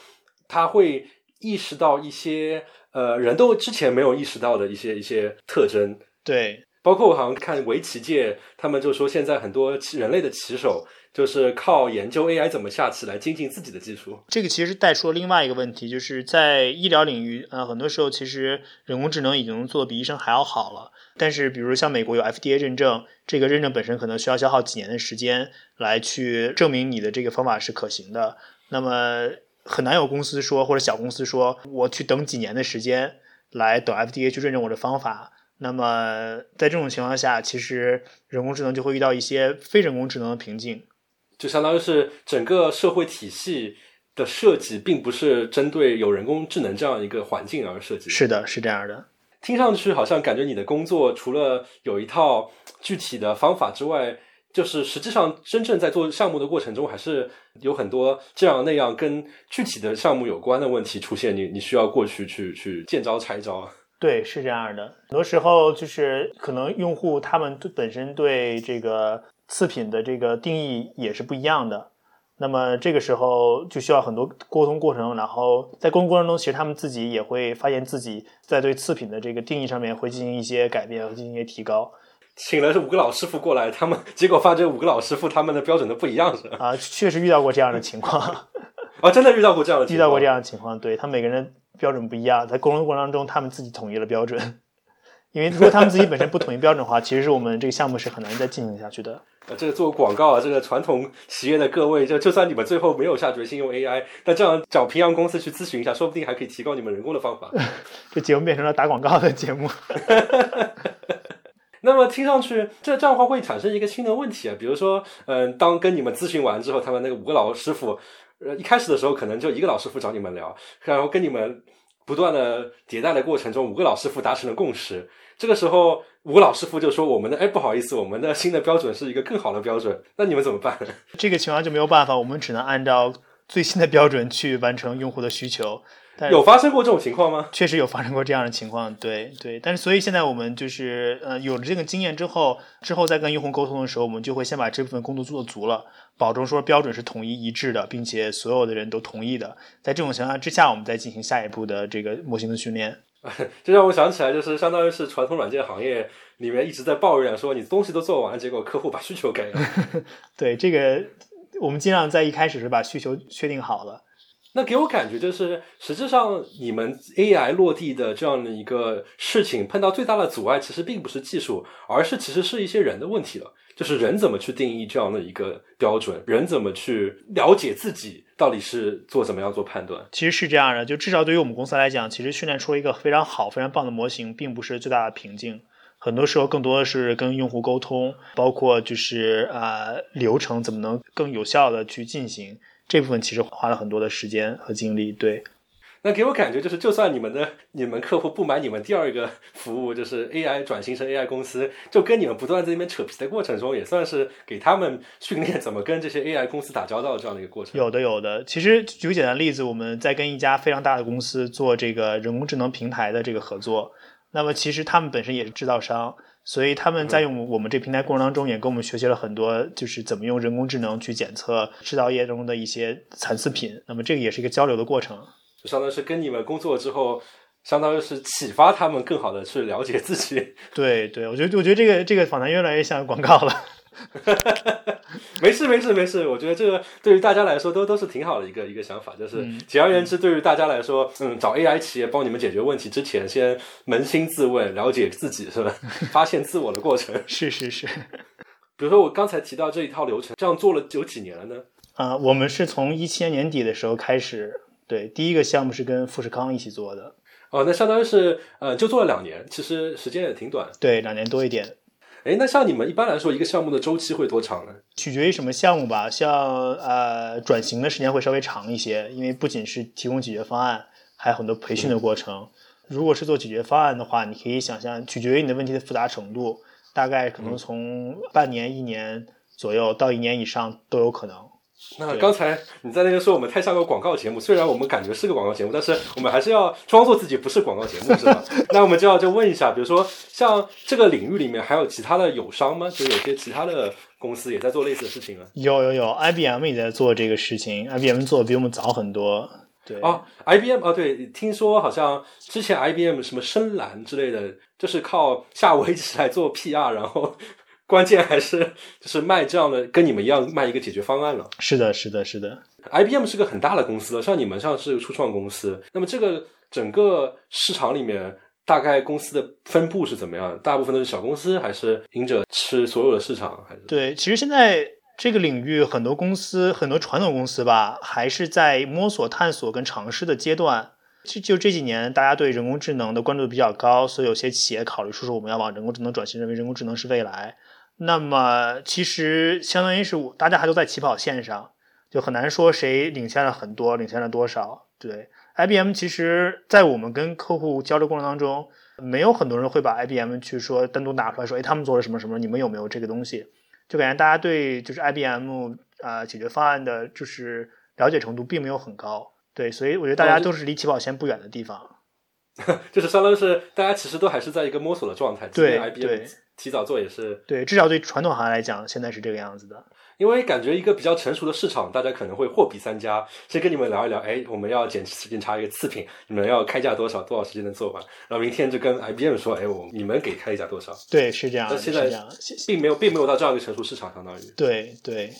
它会意识到一些呃人都之前没有意识到的一些一些特征。对，包括我好像看围棋界，他们就说现在很多人类的棋手。就是靠研究 AI 怎么下棋来精进自己的技术。这个其实带出了另外一个问题，就是在医疗领域，呃，很多时候其实人工智能已经做的比医生还要好了。但是，比如像美国有 FDA 认证，这个认证本身可能需要消耗几年的时间来去证明你的这个方法是可行的。那么很难有公司说或者小公司说我去等几年的时间来等 FDA 去认证我的方法。那么在这种情况下，其实人工智能就会遇到一些非人工智能的瓶颈。就相当于是整个社会体系的设计，并不是针对有人工智能这样一个环境而设计。是的，是这样的。听上去好像感觉你的工作除了有一套具体的方法之外，就是实际上真正在做项目的过程中，还是有很多这样那样跟具体的项目有关的问题出现。你你需要过去去去见招拆招。对，是这样的。很多时候就是可能用户他们本身对这个。次品的这个定义也是不一样的，那么这个时候就需要很多沟通过程，然后在沟通过程中，其实他们自己也会发现自己在对次品的这个定义上面会进行一些改变，和进行一些提高。请了五个老师傅过来，他们结果发现五个老师傅他们的标准都不一样，是吧？啊，确实遇到过这样的情况。啊，真的遇到过这样的，遇到过这样的情况，对他每个人标准不一样，在沟通过程当中，他们自己统一了标准。因为如果他们自己本身不统一标准的话，其实是我们这个项目是很难再进行下去的。呃，这个做广告啊，这个传统企业的各位，就就算你们最后没有下决心用 AI，但这样找平阳公司去咨询一下，说不定还可以提高你们人工的方法。这节目变成了打广告的节目。那么听上去，这这样的话会产生一个新的问题啊，比如说，嗯，当跟你们咨询完之后，他们那个五个老师傅，呃，一开始的时候可能就一个老师傅找你们聊，然后跟你们不断的迭代的过程中，五个老师傅达成了共识。这个时候，五个老师傅就说：“我们的哎，不好意思，我们的新的标准是一个更好的标准，那你们怎么办？”这个情况就没有办法，我们只能按照最新的标准去完成用户的需求。有发生过这种情况吗？确实有发生过这样的情况，对对。但是，所以现在我们就是呃，有了这个经验之后，之后再跟用户沟通的时候，我们就会先把这部分工作做足了，保证说标准是统一一致的，并且所有的人都同意的。在这种情况之下，我们再进行下一步的这个模型的训练。这让我想起来，就是相当于是传统软件行业里面一直在抱怨说，你东西都做完，结果客户把需求给了。对这个，我们尽量在一开始是把需求确定好了。那给我感觉就是，实际上你们 AI 落地的这样的一个事情，碰到最大的阻碍，其实并不是技术，而是其实是一些人的问题了。就是人怎么去定义这样的一个标准，人怎么去了解自己到底是做怎么样做判断。其实是这样的，就至少对于我们公司来讲，其实训练出一个非常好、非常棒的模型，并不是最大的瓶颈。很多时候，更多的是跟用户沟通，包括就是呃流程怎么能更有效的去进行。这部分其实花了很多的时间和精力，对。那给我感觉就是，就算你们的你们客户不买你们第二个服务，就是 AI 转型成 AI 公司，就跟你们不断在那边扯皮的过程中，也算是给他们训练怎么跟这些 AI 公司打交道这样的一个过程。有的，有的。其实举个简单例子，我们在跟一家非常大的公司做这个人工智能平台的这个合作，那么其实他们本身也是制造商。所以他们在用我们这平台过程当中，也跟我们学习了很多，就是怎么用人工智能去检测制造业中的一些残次品。那么这个也是一个交流的过程，就相当于是跟你们工作之后，相当于是启发他们更好的去了解自己。对对，我觉得我觉得这个这个访谈越来越像广告了。没事没事没事，我觉得这个 对于大家来说都都是挺好的一个一个想法，就是简而言之，对于大家来说，嗯，找 AI 企业帮你们解决问题之前，先扪心自问，了解自己是吧？发现自我的过程。是是是。比如说我刚才提到这一套流程，这样做了有几年了呢？啊，我们是从一七年年底的时候开始，对，第一个项目是跟富士康一起做的。哦，那相当于是呃，就做了两年，其实时间也挺短。对，两年多一点。哎，那像你们一般来说，一个项目的周期会多长呢？取决于什么项目吧。像呃，转型的时间会稍微长一些，因为不仅是提供解决方案，还有很多培训的过程。如果是做解决方案的话，你可以想象，取决于你的问题的复杂程度，大概可能从半年、一年左右到一年以上都有可能。那刚才你在那边说我们太像个广告节目，虽然我们感觉是个广告节目，但是我们还是要装作自己不是广告节目，是吧？那我们就要就问一下，比如说像这个领域里面还有其他的友商吗？就有些其他的公司也在做类似的事情吗？有有有，IBM 也在做这个事情，IBM 做的比我们早很多。对哦，IBM 哦，对，听说好像之前 IBM 什么深蓝之类的，就是靠下围棋来做 PR，然后。关键还是就是卖这样的，跟你们一样卖一个解决方案了。是的，是的，是的。IBM 是个很大的公司了，像你们像是初创公司，那么这个整个市场里面，大概公司的分布是怎么样？大部分都是小公司，还是赢者吃所有的市场？还是对，其实现在这个领域很多公司，很多传统公司吧，还是在摸索、探索跟尝试的阶段。就就这几年，大家对人工智能的关注度比较高，所以有些企业考虑说说我们要往人工智能转型，认为人工智能是未来。那么其实相当于是大家还都在起跑线上，就很难说谁领先了很多，领先了多少。对，IBM 其实，在我们跟客户交流过程当中，没有很多人会把 IBM 去说单独拿出来说，哎，他们做了什么什么，你们有没有这个东西？就感觉大家对就是 IBM 啊解决方案的，就是了解程度并没有很高。对，所以我觉得大家都是离起跑线不远的地方。就是相当于是大家其实都还是在一个摸索的状态。对，IBM 提早做也是对，至少对传统行业来讲，现在是这个样子的。因为感觉一个比较成熟的市场，大家可能会货比三家，先跟你们聊一聊，哎，我们要检检查一个次品，你们要开价多少，多少时间能做完？然后明天就跟 IBM 说，哎，我你们给开价多少？对，是这样。那现在并没有，并没有到这样一个成熟市场，相当于。对对。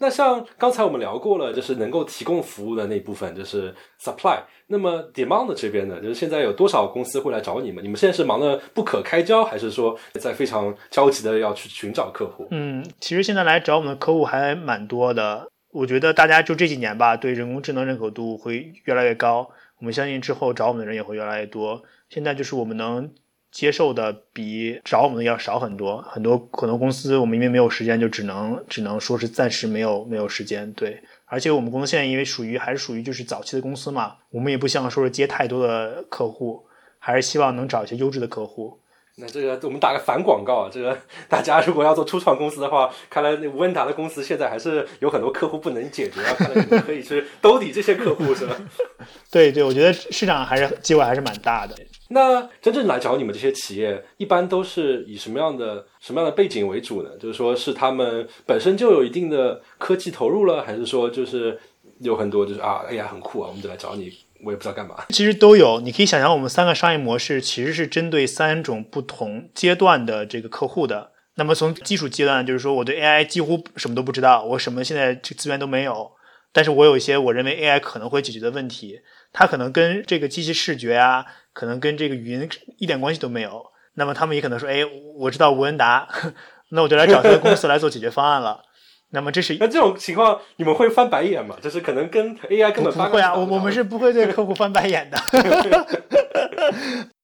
那像刚才我们聊过了，就是能够提供服务的那部分，就是 supply。那么 demand 这边呢，就是现在有多少公司会来找你们？你们现在是忙得不可开交，还是说在非常焦急的要去寻找客户？嗯，其实现在来找我们的客户还蛮多的。我觉得大家就这几年吧，对人工智能认可度会越来越高。我们相信之后找我们的人也会越来越多。现在就是我们能。接受的比找我们的要少很多，很多很多公司我们因为没有时间，就只能只能说是暂时没有没有时间。对，而且我们公司现在因为属于还是属于就是早期的公司嘛，我们也不想说是接太多的客户，还是希望能找一些优质的客户。那这个我们打个反广告啊，这个大家如果要做初创公司的话，看来那吴文达的公司现在还是有很多客户不能解决啊，看来你们可以去兜底这些客户是吧？对对，我觉得市场还是机会还是蛮大的。那真正来找你们这些企业，一般都是以什么样的什么样的背景为主呢？就是说是他们本身就有一定的科技投入了，还是说就是有很多就是啊，哎呀很酷啊，我们就来找你我也不知道干嘛。其实都有，你可以想象，我们三个商业模式其实是针对三种不同阶段的这个客户的。那么从基础阶段，就是说我对 AI 几乎什么都不知道，我什么现在这资源都没有，但是我有一些我认为 AI 可能会解决的问题，它可能跟这个机器视觉啊，可能跟这个语音一点关系都没有。那么他们也可能说，哎，我知道吴恩达，那我就来找这个公司来做解决方案了。那么这是那这种情况，你们会翻白眼吗？就是可能跟 AI 根本不会啊，我我们是不会对客户翻白眼的。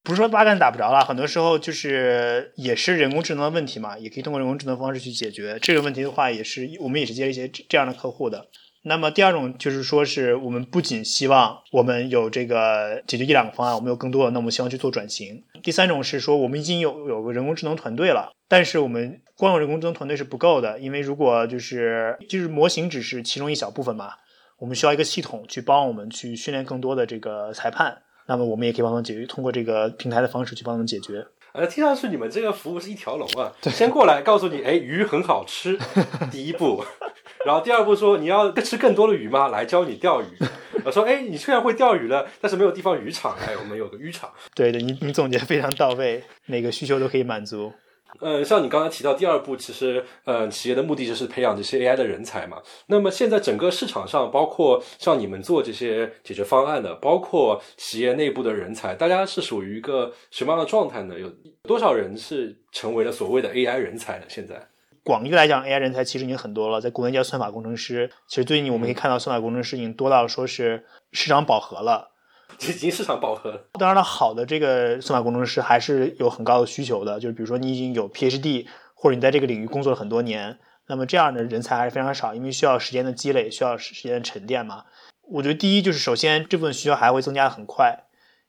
不是说八竿子打不着了，很多时候就是也是人工智能的问题嘛，也可以通过人工智能方式去解决这个问题的话，也是我们也是接一些这样的客户的。那么第二种就是说，是我们不仅希望我们有这个解决一两个方案，我们有更多的，那我们希望去做转型。第三种是说，我们已经有有个人工智能团队了，但是我们光有人工智能团队是不够的，因为如果就是就是模型只是其中一小部分嘛，我们需要一个系统去帮我们去训练更多的这个裁判。那么我们也可以帮他们解决，通过这个平台的方式去帮他们解决。呃，听上去你们这个服务是一条龙啊，先过来告诉你，哎，鱼很好吃，第一步，然后第二步说你要吃更多的鱼吗？来教你钓鱼。我说，哎，你虽然会钓鱼了，但是没有地方渔场，哎，我们有个渔场。对对，你你总结非常到位，每个需求都可以满足。嗯，像你刚才提到第二步，其实呃，企业的目的就是培养这些 AI 的人才嘛。那么现在整个市场上，包括像你们做这些解决方案的，包括企业内部的人才，大家是属于一个什么样的状态呢？有多少人是成为了所谓的 AI 人才呢？现在广义来讲，AI 人才其实已经很多了，在国内叫算法工程师。其实最近我们可以看到，算法工程师已经多到说是市场饱和了。已经市场饱和了。当然了，好的这个算法工程师还是有很高的需求的。就是比如说你已经有 PhD，或者你在这个领域工作了很多年，那么这样的人才还是非常少，因为需要时间的积累，需要时间的沉淀嘛。我觉得第一就是首先这部分需求还会增加的很快，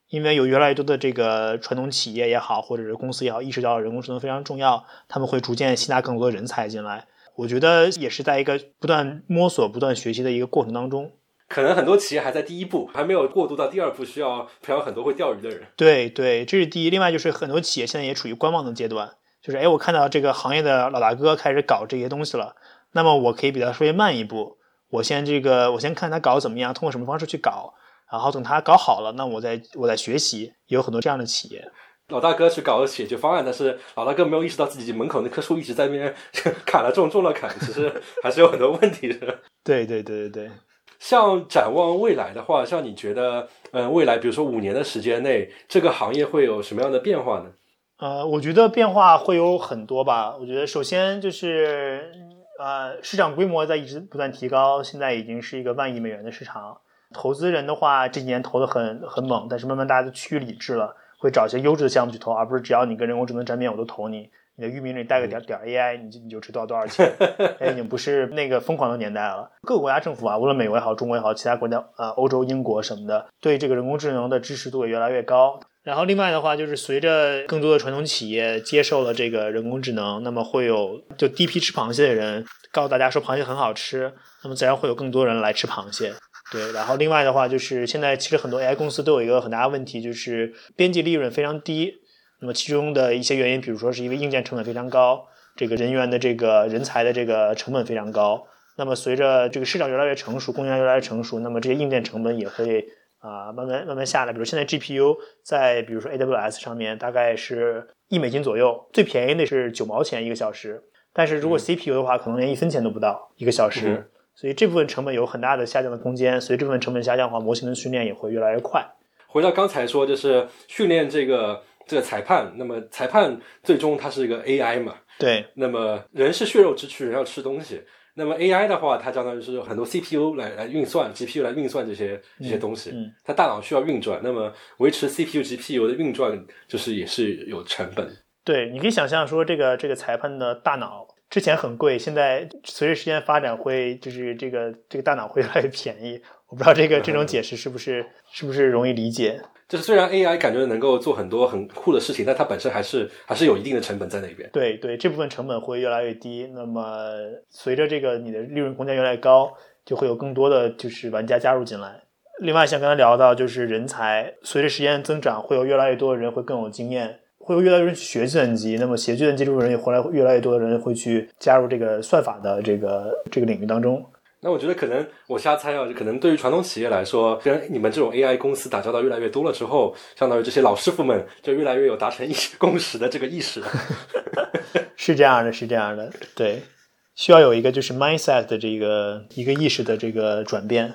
因为有越来越多的这个传统企业也好，或者是公司也好，意识到人工智能非常重要，他们会逐渐吸纳更多的人才进来。我觉得也是在一个不断摸索、不断学习的一个过程当中。可能很多企业还在第一步，还没有过渡到第二步，需要培养很多会钓鱼的人。对对，这是第一。另外就是很多企业现在也处于观望的阶段，就是哎，我看到这个行业的老大哥开始搞这些东西了，那么我可以比他稍微慢一步，我先这个我先看他搞怎么样，通过什么方式去搞，然后等他搞好了，那我再我再学习。有很多这样的企业，老大哥去搞解决方案，但是老大哥没有意识到自己门口那棵树一直在那边 砍了种，种了砍，其实还是有很多问题的。对对对对对。像展望未来的话，像你觉得，嗯，未来比如说五年的时间内，这个行业会有什么样的变化呢？呃，我觉得变化会有很多吧。我觉得首先就是，呃，市场规模在一直不断提高，现在已经是一个万亿美元的市场。投资人的话，这几年投的很很猛，但是慢慢大家都趋于理智了，会找一些优质的项目去投，而不是只要你跟人工智能沾边，我都投你。你的域名里带个点点 AI，你就你就知道多少钱。哎，已经不是那个疯狂的年代了。各个国家政府啊，无论美国也好，中国也好，其他国家啊，欧洲、英国什么的，对这个人工智能的支持度也越来越高。然后另外的话，就是随着更多的传统企业接受了这个人工智能，那么会有就第一批吃螃蟹的人告诉大家说螃蟹很好吃，那么自然会有更多人来吃螃蟹。对，然后另外的话就是现在其实很多 AI 公司都有一个很大的问题，就是边际利润非常低。那么其中的一些原因，比如说是因为硬件成本非常高，这个人员的这个人才的这个成本非常高。那么随着这个市场越来越成熟，供应链越来越成熟，那么这些硬件成本也会啊慢慢慢慢下来。比如现在 GPU 在比如说 AWS 上面大概是一美金左右，最便宜的是九毛钱一个小时。但是如果 CPU 的话，可能连一分钱都不到一个小时。所以这部分成本有很大的下降的空间。所以这部分成本下降的话，模型的训练也会越来越快。回到刚才说，就是训练这个。这个裁判，那么裁判最终它是一个 AI 嘛？对。那么人是血肉之躯，人要吃东西。那么 AI 的话，它相当于是很多 CPU 来来运算，GPU 来运算这些这些东西。嗯。它大脑需要运转，那么维持 CPU、GPU 的运转，就是也是有成本。对，你可以想象说，这个这个裁判的大脑之前很贵，现在随着时间发展，会就是这个这个大脑会越来越便宜。我不知道这个这种解释是不是是不是容易理解？就是虽然 AI 感觉能够做很多很酷的事情，但它本身还是还是有一定的成本在那边。对对，这部分成本会越来越低。那么随着这个你的利润空间越来越高，就会有更多的就是玩家加入进来。另外像刚才聊到，就是人才随着时间增长，会有越来越多的人会更有经验，会有越来越多人学计算机。那么学计算机这部分人也回来，越来越多的人会去加入这个算法的这个这个领域当中。那我觉得可能我瞎猜啊，就可能对于传统企业来说，跟你们这种 AI 公司打交道越来越多了之后，相当于这些老师傅们就越来越有达成一些共识的这个意识。是这样的，是这样的，对，需要有一个就是 mindset 的这个一个意识的这个转变。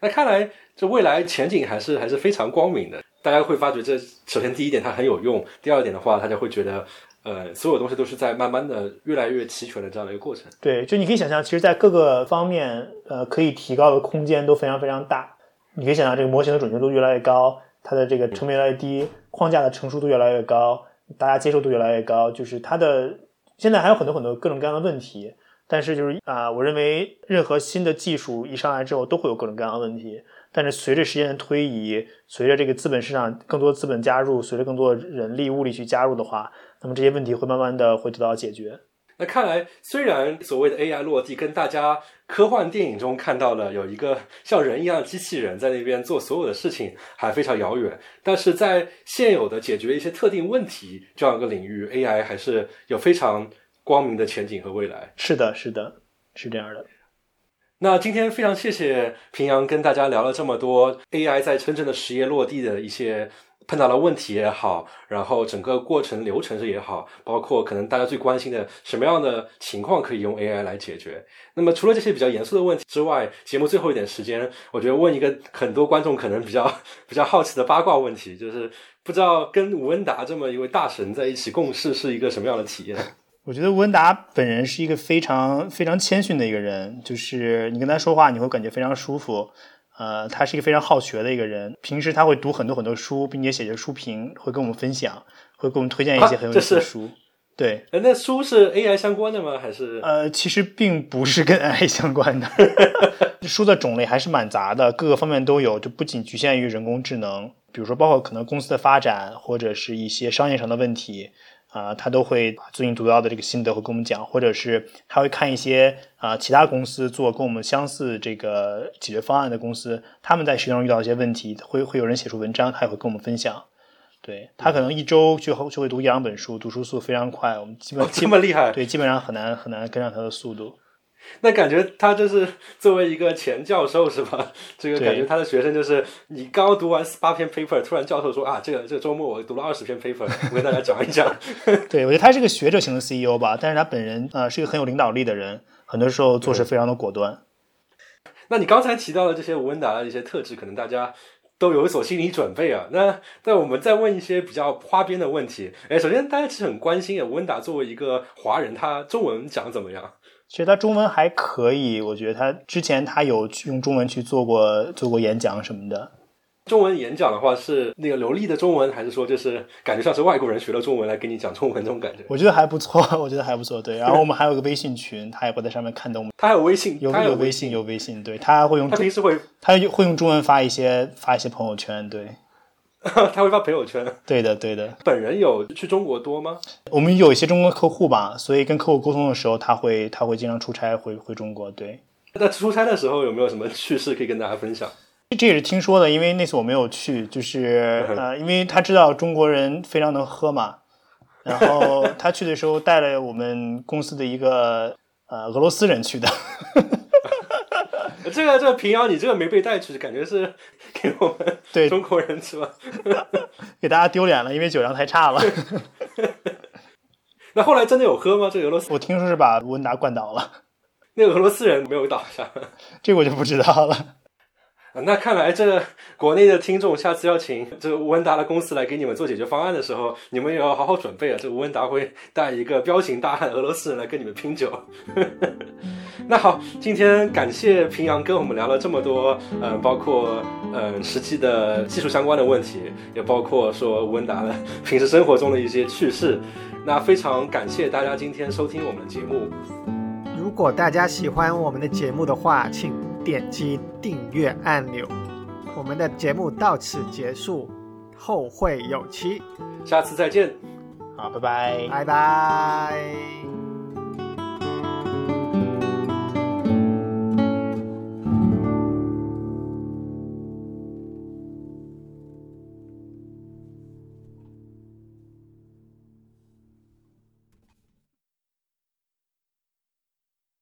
那看来这未来前景还是还是非常光明的。大家会发觉，这首先第一点它很有用，第二点的话，大家会觉得。呃，所有东西都是在慢慢的越来越齐全的这样的一个过程。对，就你可以想象，其实，在各个方面，呃，可以提高的空间都非常非常大。你可以想象，这个模型的准确度越来越高，它的这个成本越来越低，框架的成熟度越来越高，大家接受度越来越高。就是它的现在还有很多很多各种各样的问题，但是就是啊，我认为任何新的技术一上来之后，都会有各种各样的问题。但是随着时间的推移，随着这个资本市场更多资本加入，随着更多人力物力去加入的话。那么这些问题会慢慢的会得到解决。那看来，虽然所谓的 AI 落地跟大家科幻电影中看到了有一个像人一样的机器人在那边做所有的事情还非常遥远，但是在现有的解决一些特定问题这样一个领域，AI 还是有非常光明的前景和未来。是的，是的，是这样的。那今天非常谢谢平阳跟大家聊了这么多 AI 在真正的实业落地的一些。碰到了问题也好，然后整个过程流程是也好，包括可能大家最关心的什么样的情况可以用 AI 来解决。那么除了这些比较严肃的问题之外，节目最后一点时间，我觉得问一个很多观众可能比较比较好奇的八卦问题，就是不知道跟吴文达这么一位大神在一起共事是一个什么样的体验？我觉得吴文达本人是一个非常非常谦逊的一个人，就是你跟他说话，你会感觉非常舒服。呃，他是一个非常好学的一个人，平时他会读很多很多书，并且写些书评，会跟我们分享，会给我们推荐一些很有意思的书。对，那书是 AI 相关的吗？还是？呃，其实并不是跟 AI 相关的，书的种类还是蛮杂的，各个方面都有，就不仅局限于人工智能，比如说包括可能公司的发展，或者是一些商业上的问题。啊，他都会把最近读到的这个心得会跟我们讲，或者是他会看一些啊其他公司做跟我们相似这个解决方案的公司，他们在实际上遇到一些问题，会会有人写出文章，他也会跟我们分享。对他可能一周就就会读一两本书，读书速度非常快，我们基本这么厉害，对，基本上很难很难跟上他的速度。那感觉他就是作为一个前教授是吧？这个感觉他的学生就是你刚刚读完八篇 paper，突然教授说啊，这个这个周末我读了二十篇 paper，我跟大家讲一讲。对，我觉得他是个学者型的 CEO 吧，但是他本人啊是一个很有领导力的人，很多时候做事非常的果断。那你刚才提到的这些吴文达的一些特质，可能大家都有所心理准备啊。那那我们再问一些比较花边的问题。哎，首先大家其实很关心啊，吴文达作为一个华人，他中文讲怎么样？其实他中文还可以，我觉得他之前他有用中文去做过做过演讲什么的。中文演讲的话是那个流利的中文，还是说就是感觉像是外国人学了中文来跟你讲中文这种感觉？我觉得还不错，我觉得还不错。对，然后我们还有个微信群，他也会在上面看到我们。他有微信，有有微信，有微信。对他会用，他平时会，他会用中文发一些发一些朋友圈。对。他会发朋友圈，对的，对的。本人有去中国多吗？我们有一些中国客户吧，所以跟客户沟通的时候，他会他会经常出差回回中国。对，那出差的时候有没有什么趣事可以跟大家分享？这也是听说的，因为那次我没有去，就是呃，因为他知道中国人非常能喝嘛，然后他去的时候带了我们公司的一个呃俄罗斯人去的。这个这个平遥，你这个没被带去，感觉是 给我们对中国人是吧？给大家丢脸了，因为酒量太差了。那后来真的有喝吗？这个俄罗斯，我听说是把卢文达灌倒了。那个俄罗斯人没有倒下，这个我就不知道了。那看来，这国内的听众下次要请这吴文达的公司来给你们做解决方案的时候，你们也要好好准备啊！这吴文达会带一个彪形大汉俄罗斯人来跟你们拼酒。那好，今天感谢平阳跟我们聊了这么多，嗯，包括嗯实际的技术相关的问题，也包括说吴文达的 平时生活中的一些趣事。那非常感谢大家今天收听我们的节目。如果大家喜欢我们的节目的话，请。点击订阅按钮，我们的节目到此结束，后会有期，下次再见，好，拜拜，拜拜。